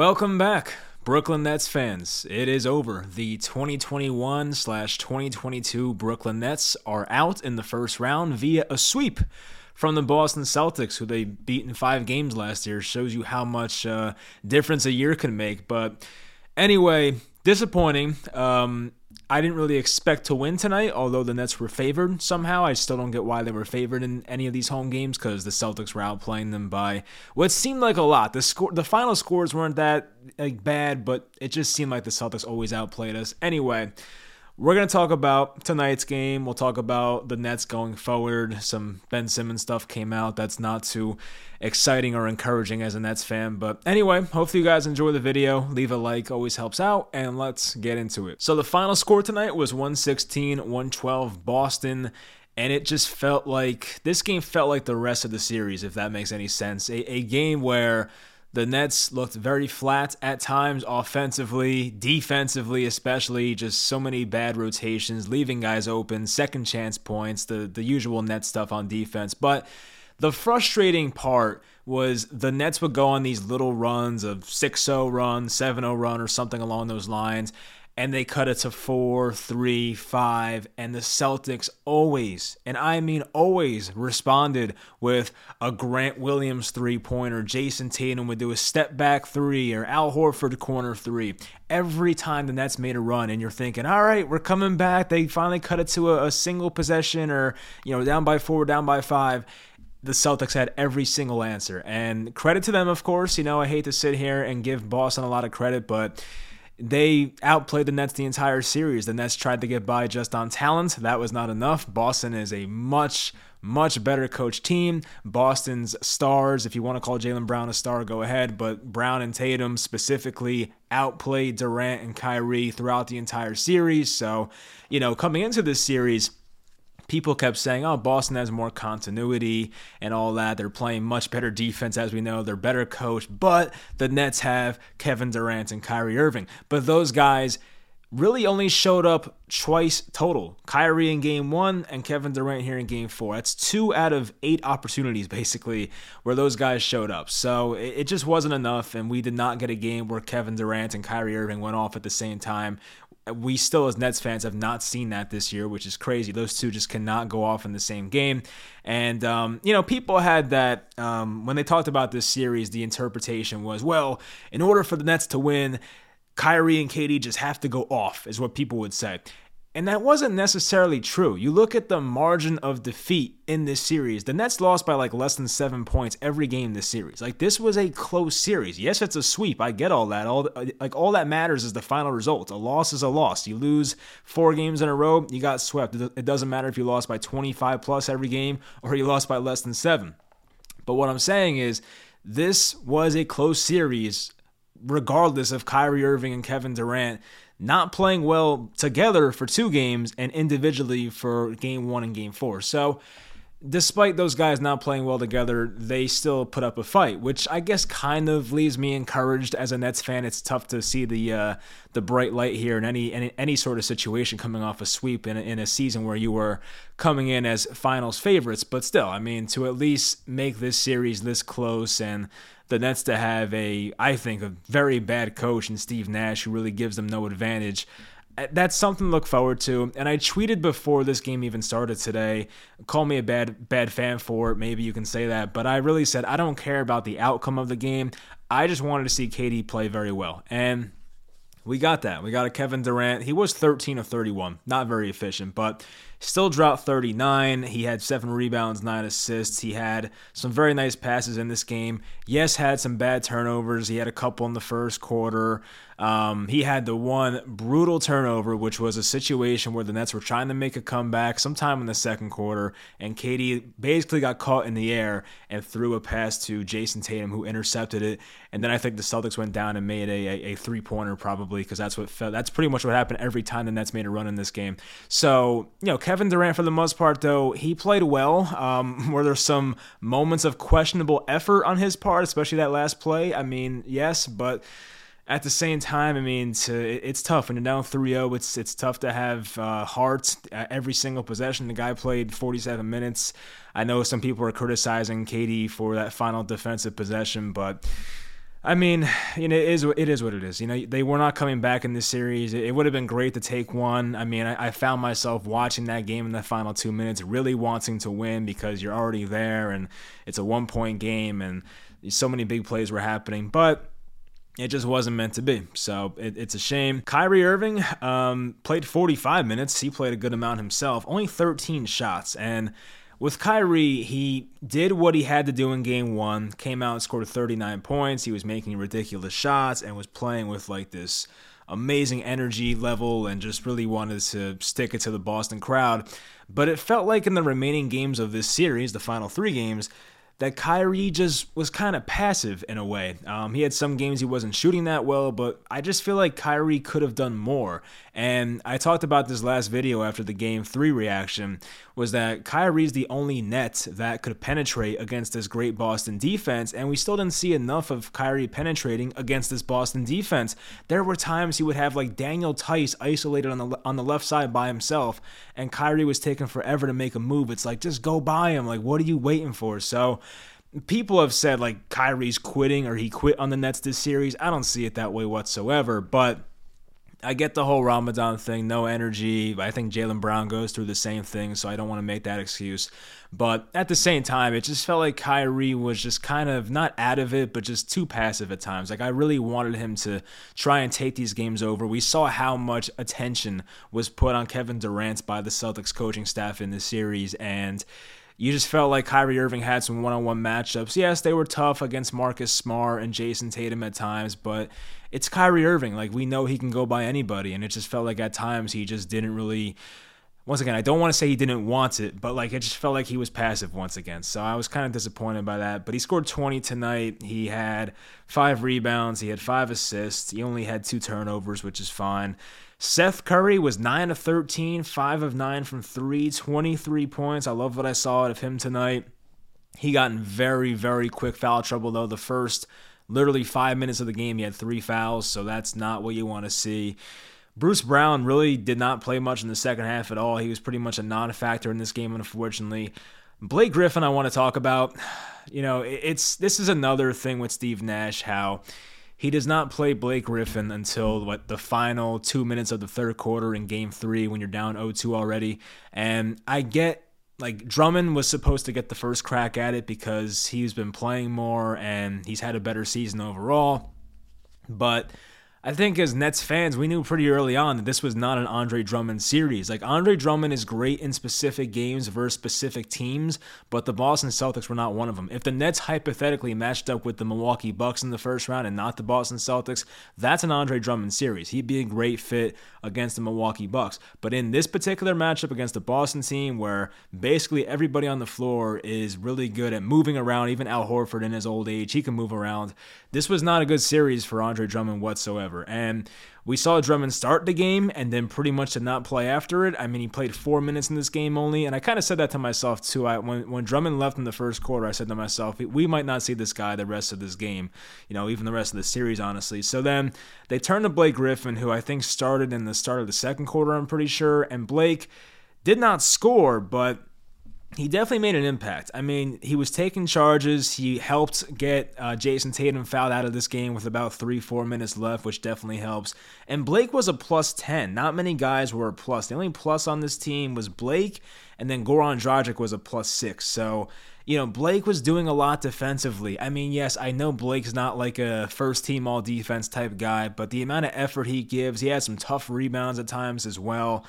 Welcome back, Brooklyn Nets fans. It is over. The 2021 slash 2022 Brooklyn Nets are out in the first round via a sweep from the Boston Celtics, who they beat in five games last year. Shows you how much uh, difference a year can make. But anyway, disappointing. Um, I didn't really expect to win tonight, although the Nets were favored somehow. I still don't get why they were favored in any of these home games because the Celtics were outplaying them by what seemed like a lot. The score, the final scores weren't that like bad, but it just seemed like the Celtics always outplayed us. Anyway, we're going to talk about tonight's game. We'll talk about the Nets going forward. Some Ben Simmons stuff came out that's not too exciting or encouraging as a Nets fan. But anyway, hopefully you guys enjoy the video. Leave a like, always helps out. And let's get into it. So the final score tonight was 116 112 Boston. And it just felt like this game felt like the rest of the series, if that makes any sense. A, a game where the Nets looked very flat at times, offensively, defensively, especially. Just so many bad rotations, leaving guys open, second chance points, the, the usual net stuff on defense. But the frustrating part was the Nets would go on these little runs of 6 0 run, 7 0 run, or something along those lines and they cut it to four, three, five, and the Celtics always, and I mean always, responded with a Grant Williams three pointer. Jayson Tatum would do a step back three or Al Horford corner three. Every time the Nets made a run, and you're thinking, all right, we're coming back. They finally cut it to a, a single possession or, you know, down by four, down by five the Celtics had every single answer. And credit to them, of course. You know, I hate to sit here and give Boston a lot of credit, but they outplayed the Nets the entire series. The Nets tried to get by just on talent. That was not enough. Boston is a much, much better coach team. Boston's stars, if you want to call Jaylen Brown a star, go ahead. But Brown and Tatum specifically outplayed Durant and Kyrie throughout the entire series. So, you know, coming into this series, people kept saying, oh, Boston has more continuity and all that. They're playing much better defense, as we know. They're better coached, but the Nets have Kevin Durant and Kyrie Irving. But those guys really only showed up twice total. Kyrie in game one and Kevin Durant here in game four. That's two out of eight opportunities, basically, where those guys showed up. So it just wasn't enough, and we did not get a game where Kevin Durant and Kyrie Irving went off at the same time we still as Nets fans have not seen that this year, which is crazy. Those two just cannot go off in the same game. And um, you know, people had that um, when they talked about this series. The interpretation was, well, in order for the Nets to win, Kyrie and KD just have to go off, is what people would say. And that wasn't necessarily true. You look at the margin of defeat in this series. The Nets lost by like less than seven points every game this series. Like this was a close series. Yes, it's a sweep. I get all that. All like all that matters is the final result. A loss is a loss. You lose four games in a row, you got swept. It doesn't matter if you lost by 25 plus every game or you lost by less than seven. But what I'm saying is, this was a close series, regardless of Kyrie Irving and Kevin Durant not playing well together for two games and individually for game one and game four. So, despite those guys not playing well together, they still put up a fight, which I guess kind of leaves me encouraged as a Nets fan. It's tough to see the uh, the bright light here in any, any any sort of situation coming off a sweep in a, in a season where you were coming in as finals favorites. But still, I mean, to at least make this series this close and the Nets to have a, I think, a very bad coach in Steve Nash who really gives them no advantage. Uh, that's something to look forward to. And I tweeted before this game even started today. Call me a bad bad fan for it. Maybe you can say that. But I really said I don't care about the outcome of the game. I just wanted to see KD play very well. And we got that. We got a Kevin Durant. He was 13 of 31. Not very efficient, but Still dropped 39. He had seven rebounds, nine assists. He had some very nice passes in this game. Yes, had some bad turnovers. He had a couple in the first quarter. Um, he had the one brutal turnover, which was a situation where the Nets were trying to make a comeback sometime in the second quarter, and KD basically got caught in the air and threw a pass to Jayson Tatum, who intercepted it. And then I think the Celtics went down and made a, a, a three pointer probably because that's what felt, that's pretty much what happened every time the Nets made a run in this game. So you know, Kevin Durant for the most part though he played well. Um, were there some moments of questionable effort on his part, especially that last play? I mean, yes, but at the same time, I mean, to, it's tough when you're down 3-0. It's it's tough to have uh, heart every single possession. The guy played 47 minutes. I know some people are criticizing KD for that final defensive possession, but I mean, you know, it is it is what it is. You know, they were not coming back in this series. It would have been great to take one. I mean, I, I, found myself watching that game in the final two minutes, really wanting to win because you're already there and it's a one point game and so many big plays were happening. But it just wasn't meant to be. So it, it's a shame. Kyrie Irving um, played 45 minutes. He played a good amount himself, only 13 shots. And with Kyrie, he did what he had to do in game one, came out and scored 39 points. He was making ridiculous shots and was playing with like this amazing energy level and just really wanted to stick it to the Boston crowd. But it felt like in the remaining games of this series, the final three games, that Kyrie just was kind of passive in a way. Um, he had some games he wasn't shooting that well, but I just feel like Kyrie could have done more. And I talked about this last video after the game three reaction was that Kyrie's the only net that could penetrate against this great Boston defense, and we still didn't see enough of Kyrie penetrating against this Boston defense. There were times he would have like Daniel Theis isolated on the on the left side by himself, and Kyrie was taking forever to make a move. It's like just go by him. Like what are you waiting for? So people have said like Kyrie's quitting or he quit on the Nets this series. I don't see it that way whatsoever, but I get the whole Ramadan thing, no energy. I think Jaylen Brown goes through the same thing, so I don't want to make that excuse. But at the same time, it just felt like Kyrie was just kind of not out of it, but just too passive at times. Like I really wanted him to try and take these games over. We saw how much attention was put on Kevin Durant by the Celtics coaching staff in this series, and you just felt like Kyrie Irving had some one on one matchups. Yes, they were tough against Marcus Smart and Jayson Tatum at times, but it's Kyrie Irving. Like, we know he can go by anybody. And it just felt like at times he just didn't really. Once again, I don't want to say he didn't want it, but like it just felt like he was passive once again. So I was kind of disappointed by that. But he scored 20 tonight. He had five rebounds. He had five assists. He only had two turnovers, which is fine. Seth Curry was 9 of 13, 5 of 9 from 3, 23 points. I love what I saw out of him tonight. He got in very, very quick foul trouble, though. The first literally five minutes of the game, he had three fouls, so that's not what you want to see. Bruce Brown really did not play much in the second half at all. He was pretty much a non factor in this game, unfortunately. Blake Griffin, I want to talk about. You know, it's this is another thing with Steve Nash, how he does not play Blake Griffin until what the final two minutes of the third quarter in game three when you're down 0-2 already. And I get like Drummond was supposed to get the first crack at it because he's been playing more and he's had a better season overall. But I think as Nets fans, we knew pretty early on that this was not an Andre Drummond series. Like Andre Drummond is great in specific games versus specific teams, but the Boston Celtics were not one of them. If the Nets hypothetically matched up with the Milwaukee Bucks in the first round and not the Boston Celtics, that's an Andre Drummond series. He'd be a great fit against the Milwaukee Bucks. But in this particular matchup against the Boston team where basically everybody on the floor is really good at moving around, even Al Horford in his old age, he can move around. This was not a good series for Andre Drummond whatsoever. And we saw Drummond start the game and then pretty much did not play after it. I mean, he played four minutes in this game only, and I kind of said that to myself too. I, when when Drummond left in the first quarter, I said to myself, we might not see this guy the rest of this game, you know, even the rest of the series, honestly. So then they turned to Blake Griffin, who I think started in the start of the second quarter. I'm pretty sure, and Blake did not score, but he definitely made an impact. I mean, he was taking charges. He helped get uh, Jayson Tatum fouled out of this game with about three, four minutes left, which definitely helps. And Blake was a plus 10. Not many guys were a plus. The only plus on this team was Blake, and then Goran Dragic was a plus six. So, you know, Blake was doing a lot defensively. I mean, yes, I know Blake's not like a first team all defense type guy, but the amount of effort he gives, he had some tough rebounds at times as well.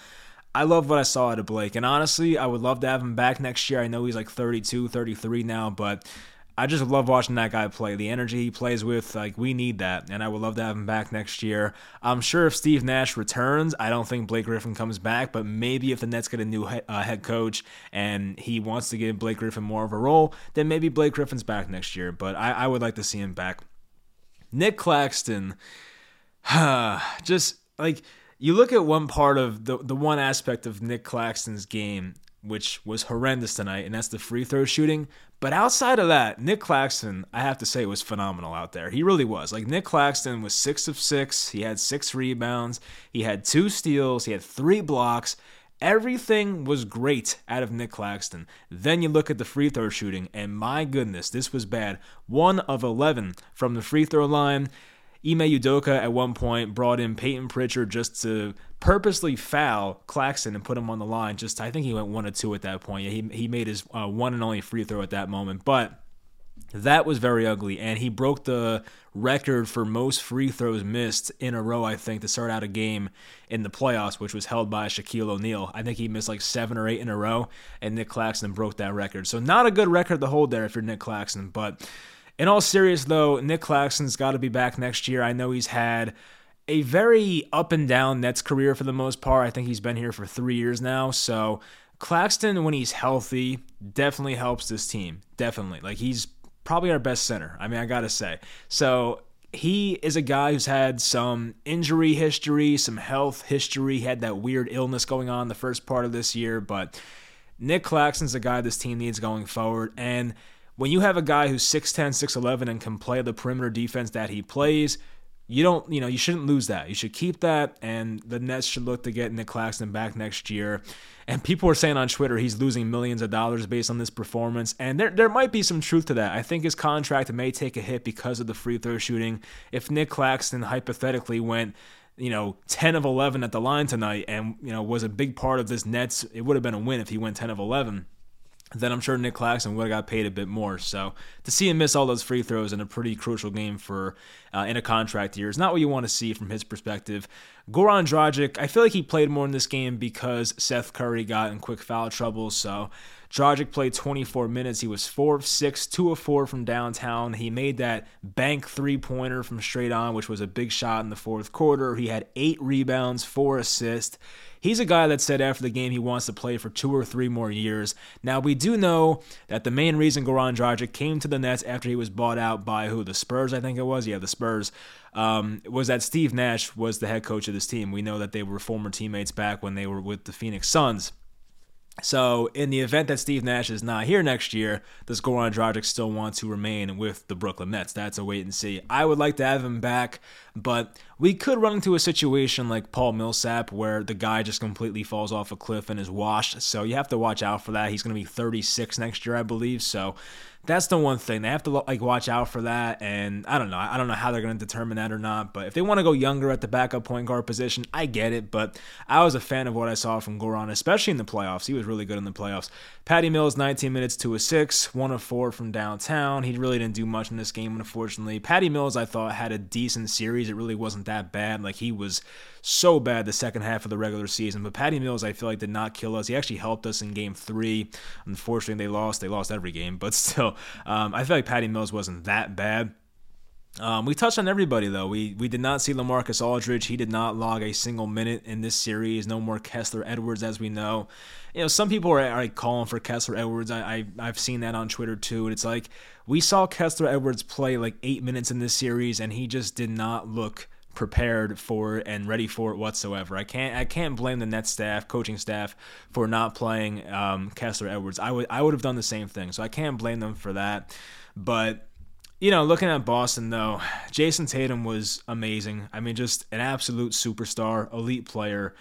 I love what I saw out of Blake. And honestly, I would love to have him back next year. I know he's like 32, 33 now, but I just love watching that guy play. The energy he plays with, like, we need that. And I would love to have him back next year. I'm sure if Steve Nash returns, I don't think Blake Griffin comes back, but maybe if the Nets get a new head, uh, head coach and he wants to give Blake Griffin more of a role, then maybe Blake Griffin's back next year. But I, I would like to see him back. Nick Claxton, just like you look at one part of the the one aspect of Nick Claxton's game, which was horrendous tonight, and that's the free throw shooting. But outside of that, Nick Claxton, I have to say, was phenomenal out there. He really was. Like Nick Claxton was six of six. He had six rebounds. He had two steals. He had three blocks. Everything was great out of Nick Claxton. Then you look at the free throw shooting, and my goodness, this was bad. One of 11 from the free throw line. Ime Udoka at one point brought in Payton Pritchard just to purposely foul Claxton and put him on the line. Just I think he went one or two at that point. Yeah, he he made his uh, one and only free throw at that moment, but. That was very ugly, and he broke the record for most free throws missed in a row, I think, to start out a game in the playoffs, which was held by Shaquille O'Neal. I think he missed like seven or eight in a row, and Nick Claxton broke that record. So, not a good record to hold there if you're Nick Claxton, but in all seriousness, though, Nick Claxton's got to be back next year. I know he's had a very up and down Nets career for the most part. I think he's been here for three years now. So Claxton, when he's healthy, definitely helps this team. Definitely. Like he's probably our best center. I mean, I got to say. So he is a guy who's had some injury history, some health history, had that weird illness going on the first part of this year, but Nick Claxton's a guy this team needs going forward. And when you have a guy who's 6'10, 6'11 and can play the perimeter defense that he plays, you don't, you know, you shouldn't lose that. You should keep that, and the Nets should look to get Nick Claxton back next year. And people are saying on Twitter he's losing millions of dollars based on this performance, and there there might be some truth to that. I think his contract may take a hit because of the free throw shooting. If Nick Claxton hypothetically went you know, 10 of 11 at the line tonight and, you know, was a big part of this Nets, it would have been a win if he went 10 of 11 then I'm sure Nick Claxton would have got paid a bit more. So to see him miss all those free throws in a pretty crucial game for uh, in a contract year is not what you want to see from his perspective. Goran Dragic, I feel like he played more in this game because Seth Curry got in quick foul trouble. So Dragic played 24 minutes. He was 4 of 6, 2 of 4 from downtown. He made that bank three pointer from straight on, which was a big shot in the fourth quarter. He had eight rebounds, four assists. He's a guy that said after the game he wants to play for two or three more years. Now, we do know that the main reason Goran Dragic came to the Nets after he was bought out by who? The Spurs, I think it was. Yeah, the Spurs. Um, was that Steve Nash was the head coach of this team. We know that they were former teammates back when they were with the Phoenix Suns. So, in the event that Steve Nash is not here next year, does Goran Dragic still want to remain with the Brooklyn Nets? That's a wait and see. I would like to have him back, but we could run into a situation like Paul Millsap where the guy just completely falls off a cliff and is washed. So, you have to watch out for that. He's going to be 36 next year, I believe. So, that's the one thing they have to like watch out for that. And I don't know. I don't know how they're going to determine that or not. But if they want to go younger at the backup point guard position, I get it. But I was a fan of what I saw from Goran, especially in the playoffs. He was really good in the playoffs. Patty Mills, 19 minutes to a six, one of four from downtown. He really didn't do much in this game, unfortunately. Patty Mills, I thought, had a decent series. It really wasn't that bad. Like he was so bad the second half of the regular season. But Patty Mills, I feel like, did not kill us. He actually helped us in game three. Unfortunately, they lost. They lost every game, but still, um, I feel like Patty Mills wasn't that bad. Um, we touched on everybody though. We we did not see LaMarcus Aldridge. He did not log a single minute in this series. No more Kessler Edwards, as we know. You know, some people are, are calling for Kessler Edwards. I, I have seen that on Twitter too. And it's like we saw Kessler Edwards play like eight minutes in this series, and he just did not look prepared for it and ready for it whatsoever. I can't I can't blame the net staff, coaching staff, for not playing um, Kessler Edwards. I would I would have done the same thing, so I can't blame them for that. But you know, looking at Boston though, Jayson Tatum was amazing. I mean, just an absolute superstar, elite player.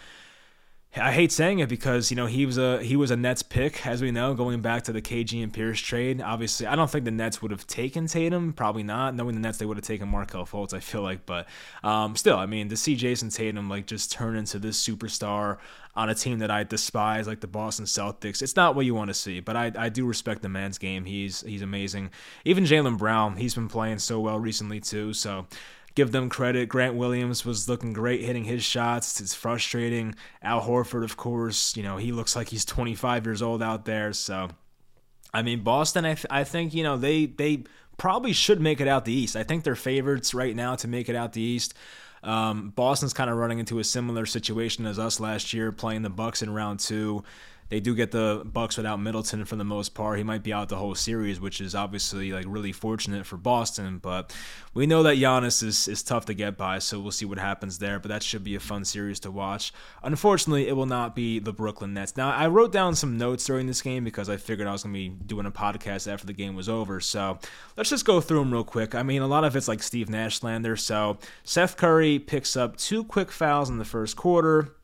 I hate saying it because you know he was a he was a Nets pick as we know going back to the KG and Pierce trade. Obviously, I don't think the Nets would have taken Tatum, probably not. Knowing the Nets, they would have taken Markelle Fultz. I feel like, but um, still, I mean, to see Jayson Tatum like just turn into this superstar on a team that I despise, like the Boston Celtics, it's not what you want to see. But I, I do respect the man's game. He's he's amazing. Even Jaylen Brown, he's been playing so well recently too. So give them credit. Grant Williams was looking great hitting his shots. It's frustrating. Al Horford, of course, you know, he looks like he's 25 years old out there. So, I mean, Boston, I, th- I think, you know, they, they probably should make it out the East. I think they're favorites right now to make it out the East. Um, Boston's kind of running into a similar situation as us last year, playing the Bucks in round two. They do get the Bucks without Middleton for the most part. He might be out the whole series, which is obviously like really fortunate for Boston. But we know that Giannis is, is tough to get by, so we'll see what happens there. But that should be a fun series to watch. Unfortunately, it will not be the Brooklyn Nets. Now, I wrote down some notes during this game because I figured I was going to be doing a podcast after the game was over. So let's just go through them real quick. I mean, a lot of it's like Steve Nash slander. So Seth Curry picks up two quick fouls in the first quarter.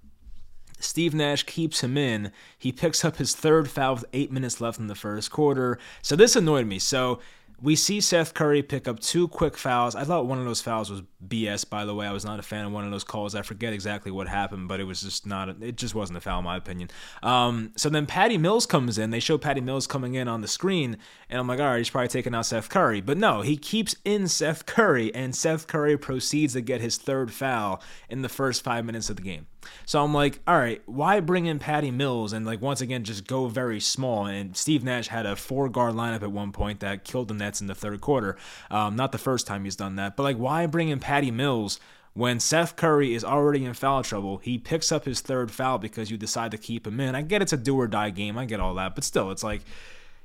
Steve Nash keeps him in. He picks up his third foul with eight minutes left in the first quarter. So this annoyed me. So we see Seth Curry pick up two quick fouls. I thought one of those fouls was BS, by the way. I was not a fan of one of those calls. I forget exactly what happened, but it was just not, a, it just wasn't a foul, in my opinion. Um, so then Patty Mills comes in. They show Patty Mills coming in on the screen, and I'm like, all right, he's probably taking out Seth Curry. But no, he keeps in Seth Curry, and Seth Curry proceeds to get his third foul in the first five minutes of the game. So I'm like, all right, why bring in Patty Mills and like once again just go very small? And Steve Nash had a four guard lineup at one point that killed the Nets in the third quarter. Um, not the first time he's done that, but like why bring in Patty Mills? When Seth Curry is already in foul trouble, he picks up his third foul because you decide to keep him in. I get it's a do or die game. I get all that. But still, it's like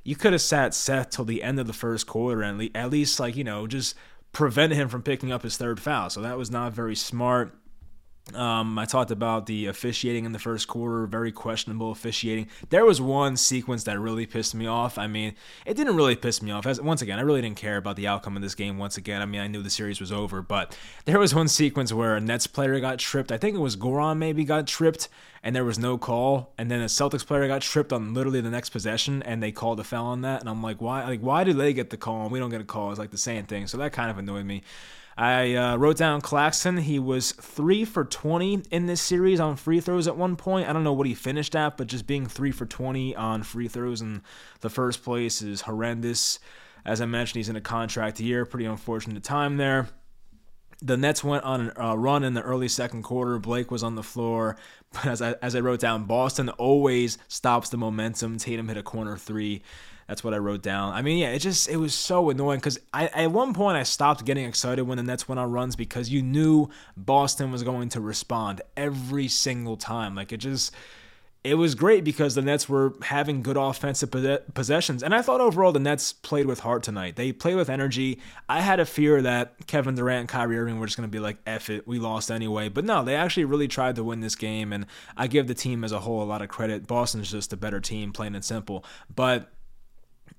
you could have sat Seth till the end of the first quarter and at least, like, you know, just prevent him from picking up his third foul. So that was not very smart. Um, I talked about the officiating in the first quarter, very questionable officiating. There was one sequence that really pissed me off. I mean, it didn't really piss me off. As, once again, I really didn't care about the outcome of this game. Once again, I mean, I knew the series was over, but there was one sequence where a Nets player got tripped. I think it was Goran maybe got tripped, and there was no call. And then a Celtics player got tripped on literally the next possession, and they called a foul on that. And I'm like, why? Like, why did they get the call and we don't get a call? It's like the same thing. So that kind of annoyed me. I uh, wrote down Claxton. He was three for 20 in this series on free throws at one point. I don't know what he finished at, but just being three for 20 on free throws in the first place is horrendous. As I mentioned, he's in a contract year. Pretty unfortunate time there. The Nets went on a run in the early second quarter. Blake was on the floor. But as I, as I wrote down, Boston always stops the momentum. Tatum hit a corner three. That's what I wrote down. I mean, yeah, it just it was so annoying because I at one point I stopped getting excited when the Nets went on runs because you knew Boston was going to respond every single time. Like it just it was great because the Nets were having good offensive possessions. And I thought overall the Nets played with heart tonight. They played with energy. I had a fear that Kevin Durant and Kyrie Irving were just going to be like, F it, we lost anyway. But no, they actually really tried to win this game. And I give the team as a whole a lot of credit. Boston's just a better team, plain and simple. But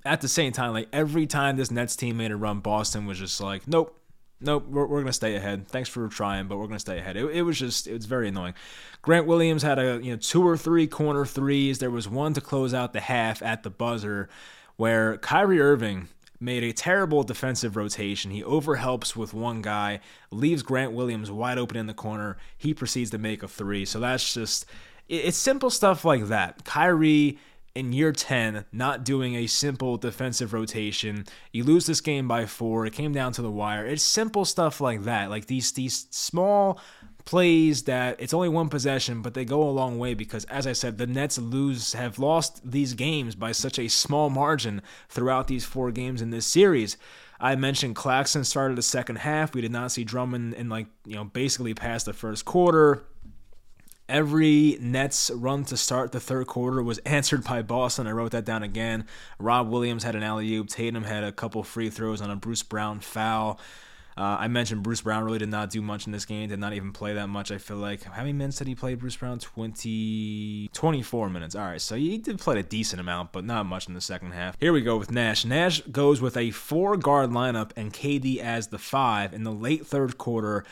at the same time, like every time this Nets team made a run, Boston was just like, nope, nope, we're, we're going to stay ahead. Thanks for trying, but we're going to stay ahead. It, it, was just, it was very annoying. Grant Williams had a, you know, two or three corner threes. There was one to close out the half at the buzzer where Kyrie Irving made a terrible defensive rotation. He overhelps with one guy, leaves Grant Williams wide open in the corner. He proceeds to make a three. So that's just, it's simple stuff like that. Kyrie in year 10 not doing a simple defensive rotation. You lose this game by 4. It came down to the wire. It's simple stuff like that. Like these these small plays that it's only one possession, but they go a long way because as I said, the Nets lose have lost these games by such a small margin throughout these 4 games in this series. I mentioned Claxton started the second half. We did not see Drummond in like, you know, basically past the first quarter. Every Nets run to start the third quarter was answered by Boston. I wrote that down again. Rob Williams had an alley oop. Tatum had a couple free throws on a Bruce Brown foul. Uh, I mentioned Bruce Brown really did not do much in this game, did not even play that much, I feel like. How many minutes did he play, Bruce Brown? 20, 24 minutes. All right, so he did play a decent amount, but not much in the second half. Here we go with Nash. Nash goes with a four guard lineup and KD as the five in the late third quarter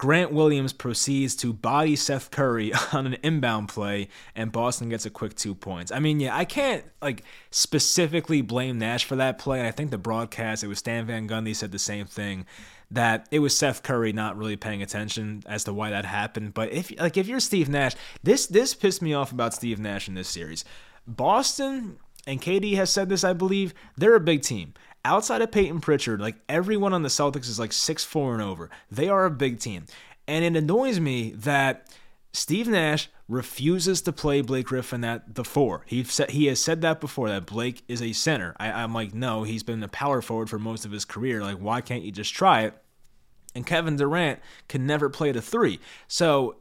Grant Williams proceeds to body Seth Curry on an inbound play, and Boston gets a quick two points. I mean, yeah, I can't like specifically blame Nash for that play. And I think the broadcast, it was Stan Van Gundy said the same thing that it was Seth Curry not really paying attention as to why that happened. But if like if you're Steve Nash, this this pissed me off about Steve Nash in this series. Boston and KD has said this, I believe, they're a big team outside of Payton Pritchard, like everyone on the Celtics is like six four and over. They are a big team, and it annoys me that Steve Nash refuses to play Blake Griffin at the four. He said he has said that before that Blake is a center. I, I'm like, no, he's been a power forward for most of his career. Like, why can't you just try it? And Kevin Durant can never play the three. So,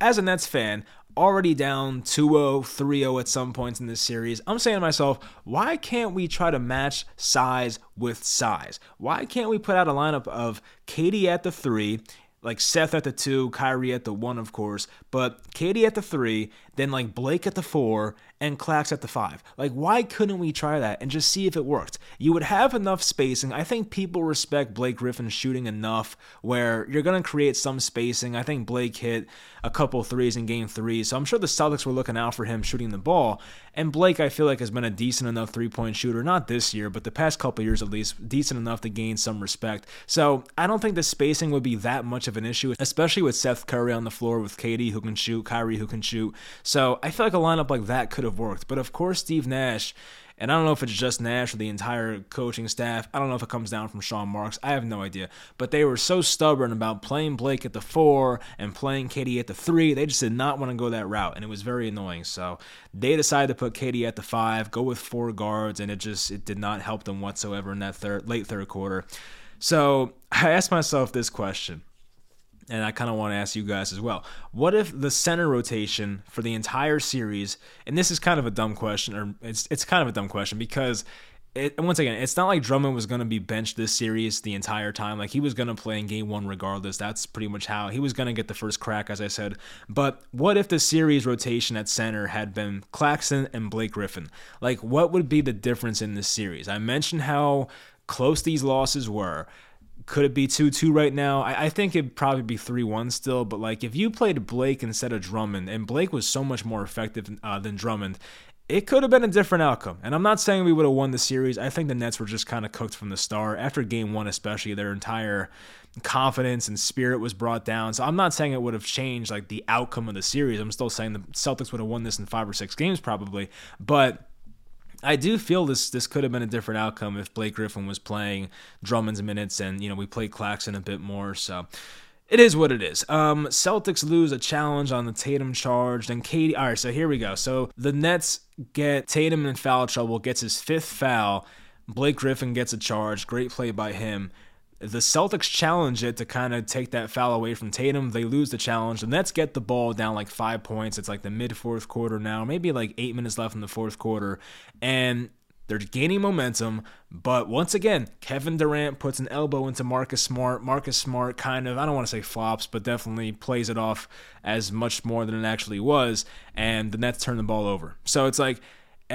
as a Nets fan, already down 2-0, 3-0 at some points in this series. I'm saying to myself, why can't we try to match size with size? Why can't we put out a lineup of KD at the 3 like Seth at the two, Kyrie at the one, of course, but KD at the three, then like Blake at the four, and Clax at the five. Like, why couldn't we try that and just see if it worked? You would have enough spacing. I think people respect Blake Griffin shooting enough where you're going to create some spacing. I think Blake hit a couple threes in game three, so I'm sure the Celtics were looking out for him shooting the ball. And Blake, I feel like, has been a decent enough three point shooter, not this year, but the past couple years at least, decent enough to gain some respect. So I don't think the spacing would be that much of an issue, especially with Seth Curry on the floor, with KD who can shoot, Kyrie who can shoot. So I feel like a lineup like that could have worked. But of course, Steve Nash. And I don't know if it's just Nash or the entire coaching staff. I don't know if it comes down from Sean Marks. I have no idea. But they were so stubborn about playing Blake at the four and playing KD at the three. They just did not want to go that route, and it was very annoying. So they decided to put KD at the five, go with four guards, and it just it did not help them whatsoever in that third late third quarter. So I asked myself this question and I kind of want to ask you guys as well. What if the center rotation for the entire series, and this is kind of a dumb question, or it's it's kind of a dumb question because it, once again, it's not like Drummond was going to be benched this series the entire time. Like he was going to play in game one regardless. That's pretty much how he was going to get the first crack, as I said. But what if the series rotation at center had been Claxton and Blake Griffin? Like, what would be the difference in this series? I mentioned how close these losses were. Could it be 2 2 right now? I, I think it'd probably be 3 1 still, but like if you played Blake instead of Drummond, and Blake was so much more effective uh, than Drummond, it could have been a different outcome. And I'm not saying we would have won the series. I think the Nets were just kind of cooked from the start. After game one, especially, their entire confidence and spirit was brought down. So I'm not saying it would have changed like the outcome of the series. I'm still saying the Celtics would have won this in five or six games probably. But I do feel this this could have been a different outcome if Blake Griffin was playing Drummond's minutes and you know we played Claxton a bit more. So it is what it is. Um, Celtics lose a challenge on the Tatum charge. Then KD. All right, so here we go. So the Nets get Tatum in foul trouble, gets his fifth foul. Blake Griffin gets a charge. Great play by him. The Celtics challenge it to kind of take that foul away from Tatum. They lose the challenge. The Nets get the ball down like five points. It's like the mid fourth quarter now, maybe like eight minutes left in the fourth quarter. And they're gaining momentum, but once again, Kevin Durant puts an elbow into Marcus Smart. Marcus Smart kind of, I don't want to say flops, but definitely plays it off as much more than it actually was, and the Nets turn the ball over. So it's like,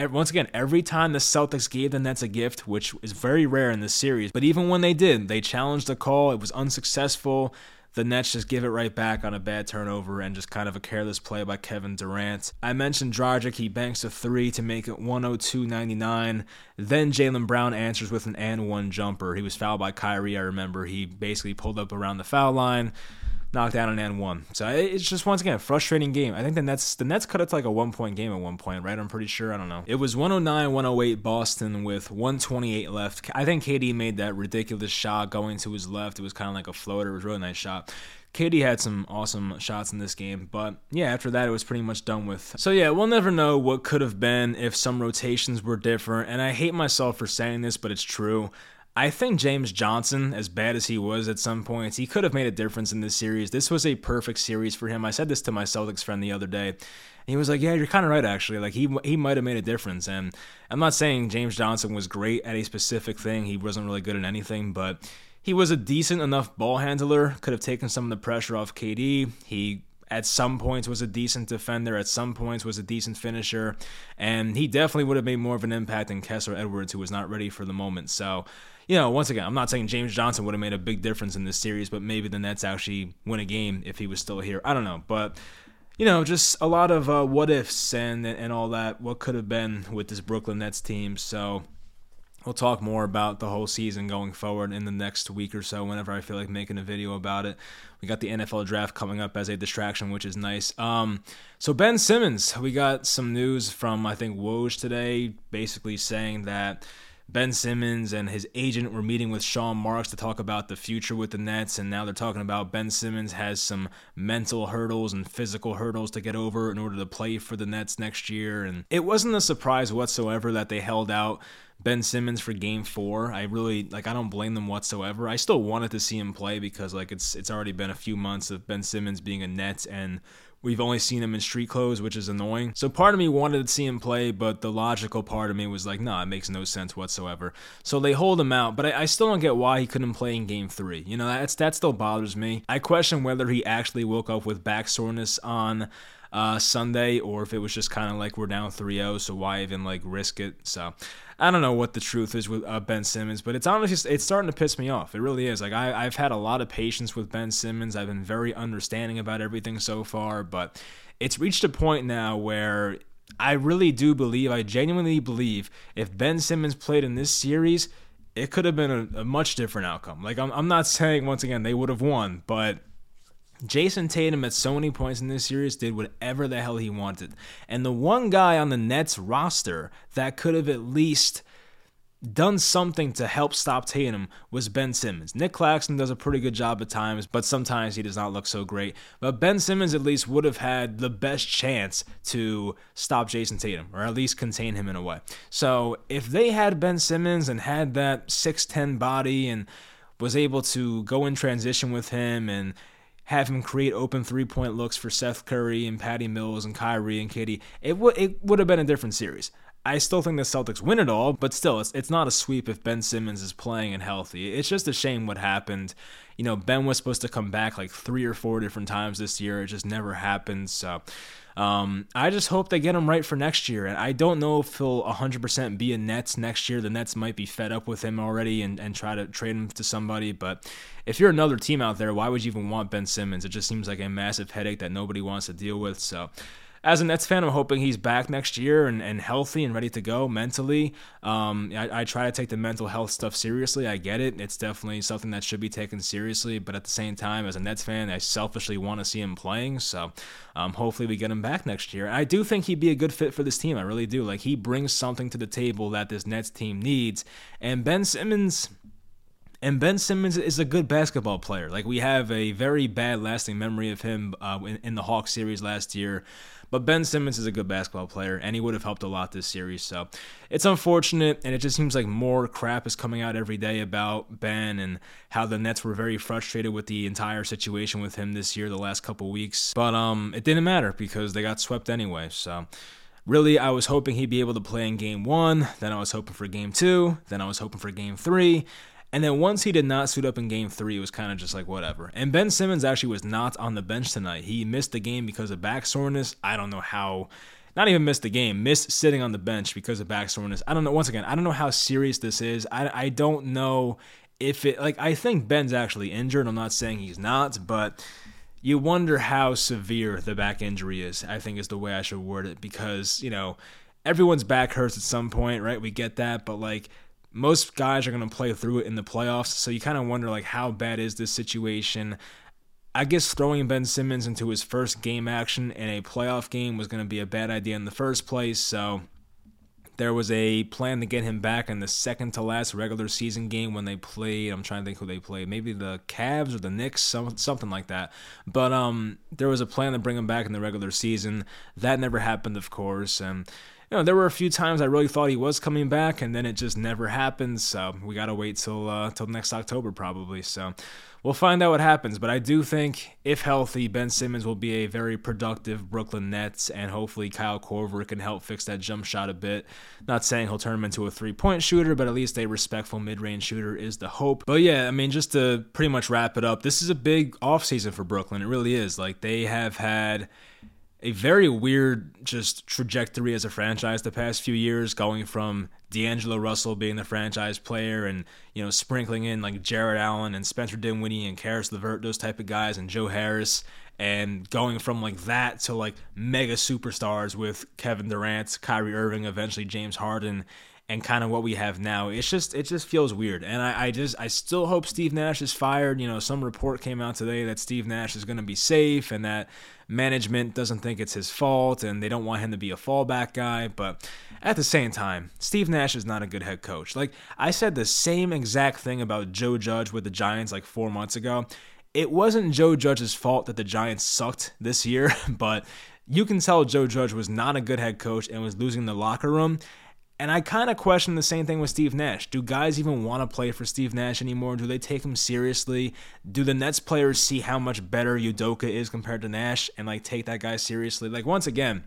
once again, every time the Celtics gave the Nets a gift, which is very rare in this series, but even when they did, they challenged the call. It was unsuccessful. The Nets just give it right back on a bad turnover and just kind of a careless play by Kevin Durant. I mentioned Dragic, he banks a three to make it 102.99. Then Jaylen Brown answers with an and one jumper. He was fouled by Kyrie, I remember. He basically pulled up around the foul line knocked down an and one. So it's just once again a frustrating game. I think the Nets the Nets cut it to like a one point game at one point, right? I'm pretty sure. I don't know. It was 109 108 Boston with 128 left. I think KD made that ridiculous shot going to his left. It was kind of like a floater. It was a really nice shot. KD had some awesome shots in this game, but yeah, after that it was pretty much done with. So yeah, we'll never know what could have been if some rotations were different, and I hate myself for saying this, but it's true. I think James Johnson, as bad as he was at some points, he could have made a difference in this series. This was a perfect series for him. I said this to my Celtics friend the other day. he was like, "Yeah, you're kind of right, actually. Like he he might have made a difference." And I'm not saying James Johnson was great at a specific thing. He wasn't really good at anything, but he was a decent enough ball handler. Could have taken some of the pressure off KD. He at some points was a decent defender, at some points was a decent finisher, and he definitely would have made more of an impact than Kessler Edwards, who was not ready for the moment. So you know, once again, I'm not saying James Johnson would have made a big difference in this series, but maybe the Nets actually win a game if he was still here. I don't know, but you know, just a lot of uh, what ifs and and all that. What could have been with this Brooklyn Nets team. So we'll talk more about the whole season going forward in the next week or so. Whenever I feel like making a video about it, we got the NFL draft coming up as a distraction, which is nice. Um, so Ben Simmons, we got some news from I think Woj today, basically saying that Ben Simmons and his agent were meeting with Sean Marks to talk about the future with the Nets, and now they're talking about Ben Simmons has some mental hurdles and physical hurdles to get over in order to play for the Nets next year. And it wasn't a surprise whatsoever that they held out Ben Simmons for game four. I really like I don't blame them whatsoever. I still wanted to see him play because like it's it's already been a few months of Ben Simmons being a net and We've only seen him in street clothes, which is annoying. So part of me wanted to see him play, but the logical part of me was like, nah, it makes no sense whatsoever. So they hold him out, but I, I still don't get why he couldn't play in game three. You know, that's that still bothers me. I question whether he actually woke up with back soreness on uh, Sunday, or if it was just kind of like we're down 3-0, so why even like risk it? So I don't know what the truth is with uh, Ben Simmons, but it's honestly it's starting to piss me off. It really is. Like I, I've had a lot of patience with Ben Simmons. I've been very understanding about everything so far, but it's reached a point now where I really do believe, I genuinely believe, if Ben Simmons played in this series, it could have been a, a much different outcome. Like I'm, I'm not saying once again they would have won, but Jayson Tatum at so many points in this series did whatever the hell he wanted. And the one guy on the Nets roster that could have at least done something to help stop Tatum was Ben Simmons. Nick Claxton does a pretty good job at times, but sometimes he does not look so great. But Ben Simmons at least would have had the best chance to stop Jayson Tatum, or at least contain him in a way. So if they had Ben Simmons and had that 6'10 body and was able to go in transition with him and have him create open three point looks for Seth Curry and Patty Mills and Kyrie and KD, it would it would have been a different series. I still think the Celtics win it all, but still, it's, it's not a sweep if Ben Simmons is playing and healthy. It's just a shame what happened. You know, Ben was supposed to come back like three or four different times this year. It just never happened. So um, I just hope they get him right for next year. And I don't know if he'll 100% be a Nets next year. The Nets might be fed up with him already and, and try to trade him to somebody. But if you're another team out there, why would you even want Ben Simmons? It just seems like a massive headache that nobody wants to deal with. So as a Nets fan, I'm hoping he's back next year and, and healthy and ready to go mentally. Um, I, I, try to take the mental health stuff seriously. I get it. It's definitely something that should be taken seriously. But at the same time, as a Nets fan, I selfishly want to see him playing. So um, hopefully we get him back next year. I do think he'd be a good fit for this team. I really do. Like he brings something to the table that this Nets team needs. And Ben Simmons. And Ben Simmons is a good basketball player. Like we have a very bad lasting memory of him uh, in, in the Hawks series last year. But Ben Simmons is a good basketball player, and he would have helped a lot this series. So it's unfortunate, and it just seems like more crap is coming out every day about Ben and how the Nets were very frustrated with the entire situation with him this year, the last couple weeks. But um, it didn't matter because they got swept anyway. So really, I was hoping he'd be able to play in game one. Then I was hoping for game two. Then I was hoping for game three. And then once he did not suit up in game three, it was kind of just like whatever. And Ben Simmons actually was not on the bench tonight. He missed the game because of back soreness. I don't know how. Not even missed the game, missed sitting on the bench because of back soreness. I don't know. Once again, I don't know how serious this is. I, I don't know if it, like, I think Ben's actually injured. I'm not saying he's not, but you wonder how severe the back injury is, I think is the way I should word it because, you know, everyone's back hurts at some point, right? We get that, but like most guys are going to play through it in the playoffs. So you kind of wonder like how bad is this situation? I guess throwing Ben Simmons into his first game action in a playoff game was going to be a bad idea in the first place. So there was a plan to get him back in the second to last regular season game when they played. I'm trying to think who they played. Maybe the Cavs or the Knicks, something like that. But um, there was a plan to bring him back in the regular season. That never happened, of course. And you know, there were a few times I really thought he was coming back, and then it just never happened. So we gotta wait till uh, till next October probably. So we'll find out what happens. But I do think, if healthy, Ben Simmons will be a very productive Brooklyn Nets, and hopefully Kyle Korver can help fix that jump shot a bit. Not saying he'll turn him into a three point shooter, but at least a respectful mid range shooter is the hope. But yeah, I mean, just to pretty much wrap it up, this is a big offseason for Brooklyn. It really is. Like they have had a very weird just trajectory as a franchise the past few years, going from D'Angelo Russell being the franchise player and, you know, sprinkling in like Jarrett Allen and Spencer Dinwiddie and Caris LeVert, those type of guys, and Joe Harris, and going from like that to like mega superstars with Kevin Durant, Kyrie Irving, eventually James Harden, and kind of what we have now. It's just it just feels weird. And I, I just I still hope Steve Nash is fired. You know, some report came out today that Steve Nash is gonna be safe and that management doesn't think it's his fault and they don't want him to be a fallback guy. But at the same time, Steve Nash is not a good head coach. Like I said the same exact thing about Joe Judge with the Giants like four months ago. It wasn't Joe Judge's fault that the Giants sucked this year, but you can tell Joe Judge was not a good head coach and was losing the locker room And I kind of question the same thing with Steve Nash. Do guys even want to play for Steve Nash anymore? Do they take him seriously? Do the Nets players see how much better Udoka is compared to Nash and like take that guy seriously? Like once again,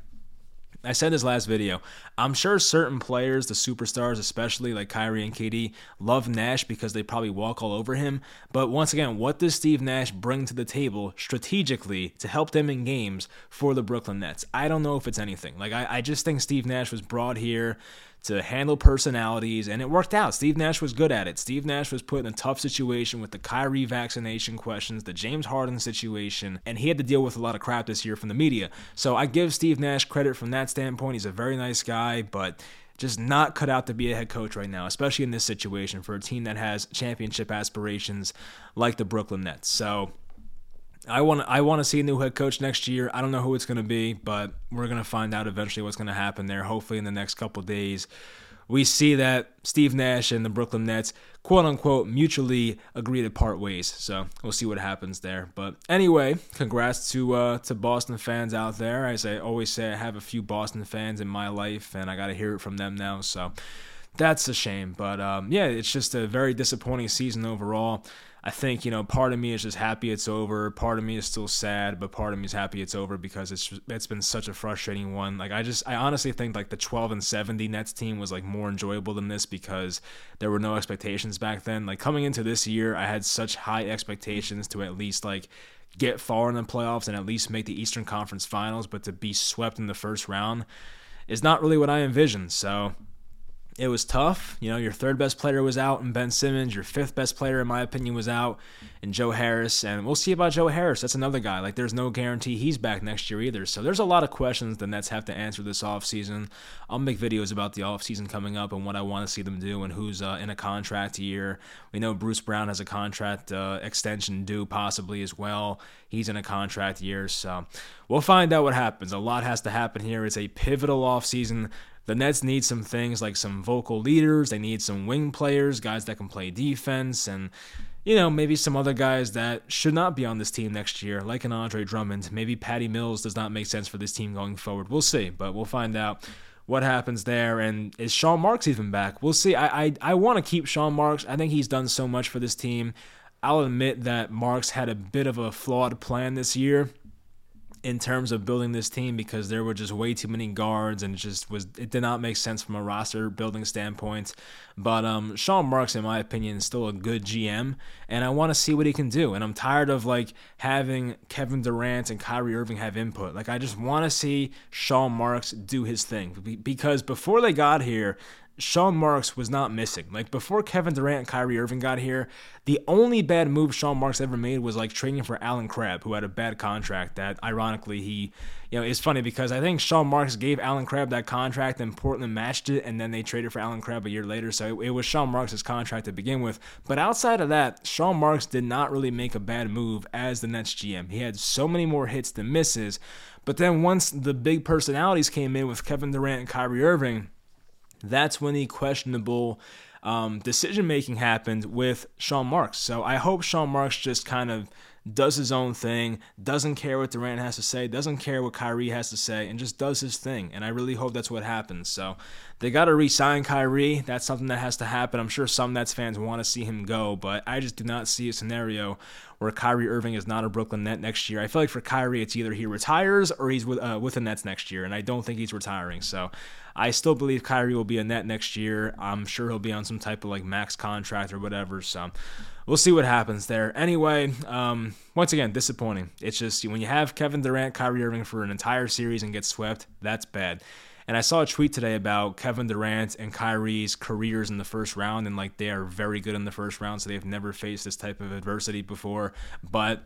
I said this last video. I'm sure certain players, the superstars, especially like Kyrie and KD, love Nash because they probably walk all over him. But once again, what does Steve Nash bring to the table strategically to help them in games for the Brooklyn Nets? I don't know if it's anything. Like, I, I just think Steve Nash was brought here to handle personalities, and it worked out. Steve Nash was good at it. Steve Nash was put in a tough situation with the Kyrie vaccination questions, the James Harden situation, and he had to deal with a lot of crap this year from the media. So I give Steve Nash credit from that standpoint. He's a very nice guy, but just not cut out to be a head coach right now, especially in this situation for a team that has championship aspirations like the Brooklyn Nets. So I want I want to see a new head coach next year. I don't know who it's going to be, but we're going to find out eventually what's going to happen there. Hopefully, in the next couple days, we see that Steve Nash and the Brooklyn Nets, quote unquote, mutually agree to part ways. So we'll see what happens there. But anyway, congrats to uh, to Boston fans out there. As I always say, I have a few Boston fans in my life, and I got to hear it from them now. So that's a shame. But um, yeah, it's just a very disappointing season overall. I think you know part of me is just happy it's over. Part of me is still sad, but part of me is happy it's over because it's it's been such a frustrating one. Like I just I honestly think like the 12 and 70 Nets team was like more enjoyable than this because there were no expectations back then. Like coming into this year, I had such high expectations to at least like get far in the playoffs and at least make the Eastern Conference Finals, but to be swept in the first round is not really what I envisioned. So it was tough. You know, your third best player was out and Ben Simmons. Your fifth best player, in my opinion, was out and Joe Harris. And we'll see about Joe Harris. That's another guy. Like, there's no guarantee he's back next year either. So there's a lot of questions the Nets have to answer this offseason. I'll make videos about the offseason coming up and what I want to see them do and who's uh, in a contract year. We know Bruce Brown has a contract uh, extension due possibly as well. He's in a contract year. So we'll find out what happens. A lot has to happen here. It's a pivotal offseason the Nets need some things like some vocal leaders. They need some wing players, guys that can play defense, and you know maybe some other guys that should not be on this team next year, like an Andre Drummond. Maybe Patty Mills does not make sense for this team going forward. We'll see, but we'll find out what happens there. And is Sean Marks even back? We'll see. I I, I want to keep Sean Marks. I think he's done so much for this team. I'll admit that Marks had a bit of a flawed plan this year in terms of building this team because there were just way too many guards and it just was it did not make sense from a roster building standpoint. But um, Sean Marks, in my opinion, is still a good GM, and I want to see what he can do. And I'm tired of like having Kevin Durant and Kyrie Irving have input. Like I just want to see Sean Marks do his thing because before they got here, Sean Marks was not missing. Like before Kevin Durant and Kyrie Irving got here, the only bad move Sean Marks ever made was like trading for Allen Crabbe, who had a bad contract that ironically he, you know, it's funny because I think Sean Marks gave Allen Crabbe that contract and Portland matched it and then they traded for Allen Crabbe a year later. So it, it was Sean Marks' contract to begin with. But outside of that, Sean Marks did not really make a bad move as the Nets GM. He had so many more hits than misses. But then once the big personalities came in with Kevin Durant and Kyrie Irving, that's when the questionable um, decision making happened with Sean Marks. So I hope Sean Marks just kind of does his own thing, doesn't care what Durant has to say, doesn't care what Kyrie has to say, and just does his thing. And I really hope that's what happens. So they got to re sign Kyrie. That's something that has to happen. I'm sure some Nets fans want to see him go, but I just do not see a scenario where Kyrie Irving is not a Brooklyn Net next year. I feel like for Kyrie, it's either he retires or he's with, uh, with the Nets next year, and I don't think he's retiring. So I still believe Kyrie will be a Net next year. I'm sure he'll be on some type of like max contract or whatever. So we'll see what happens there. Anyway, um, once again, disappointing. It's just when you have Kevin Durant, Kyrie Irving for an entire series and get swept, that's bad. And I saw a tweet today about Kevin Durant and Kyrie's careers in the first round, and like they are very good in the first round, so they've never faced this type of adversity before. But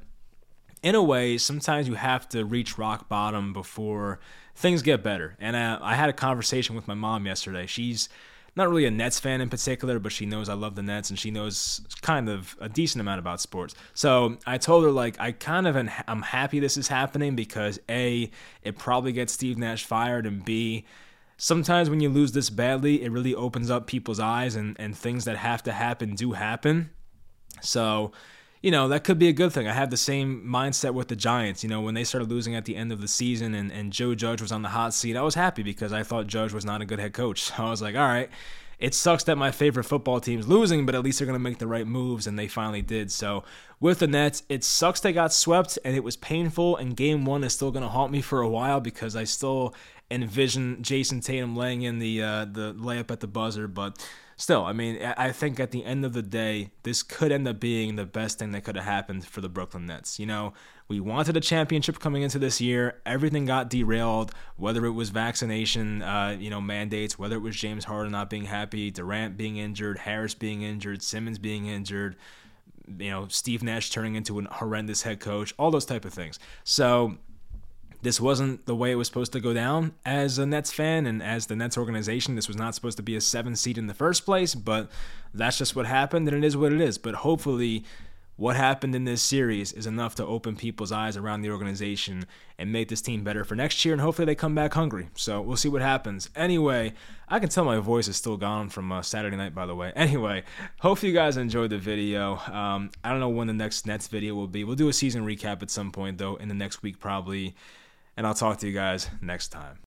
in a way, sometimes you have to reach rock bottom before things get better. And I, I had a conversation with my mom yesterday. She's not really a Nets fan in particular, but she knows I love the Nets and she knows kind of a decent amount about sports. So I told her like I kind of I'm happy this is happening because a it probably gets Steve Nash fired and b sometimes when you lose this badly, it really opens up people's eyes and and things that have to happen do happen. So you know, that could be a good thing. I had the same mindset with the Giants. You know, when they started losing at the end of the season and, and Joe Judge was on the hot seat, I was happy because I thought Judge was not a good head coach. So I was like, all right, it sucks that my favorite football team's losing, but at least they're going to make the right moves, and they finally did. So with the Nets, it sucks they got swept, and it was painful, and game one is still going to haunt me for a while because I still envision Jayson Tatum laying in the uh, the layup at the buzzer, but still, I mean, I think at the end of the day, this could end up being the best thing that could have happened for the Brooklyn Nets. You know, we wanted a championship coming into this year. Everything got derailed, whether it was vaccination, uh, you know, mandates, whether it was James Harden not being happy, Durant being injured, Harris being injured, Simmons being injured. You know, Steve Nash turning into an horrendous head coach, all those type of things. So this wasn't the way it was supposed to go down as a Nets fan and as the Nets organization. This was not supposed to be a seven seed in the first place, but that's just what happened, and it is what it is. But hopefully, what happened in this series is enough to open people's eyes around the organization and make this team better for next year, and hopefully they come back hungry. So we'll see what happens. Anyway, I can tell my voice is still gone from uh, Saturday night, by the way. Anyway, hope you guys enjoyed the video. Um, I don't know when the next Nets video will be. We'll do a season recap at some point, though, in the next week, probably and I'll talk to you guys next time.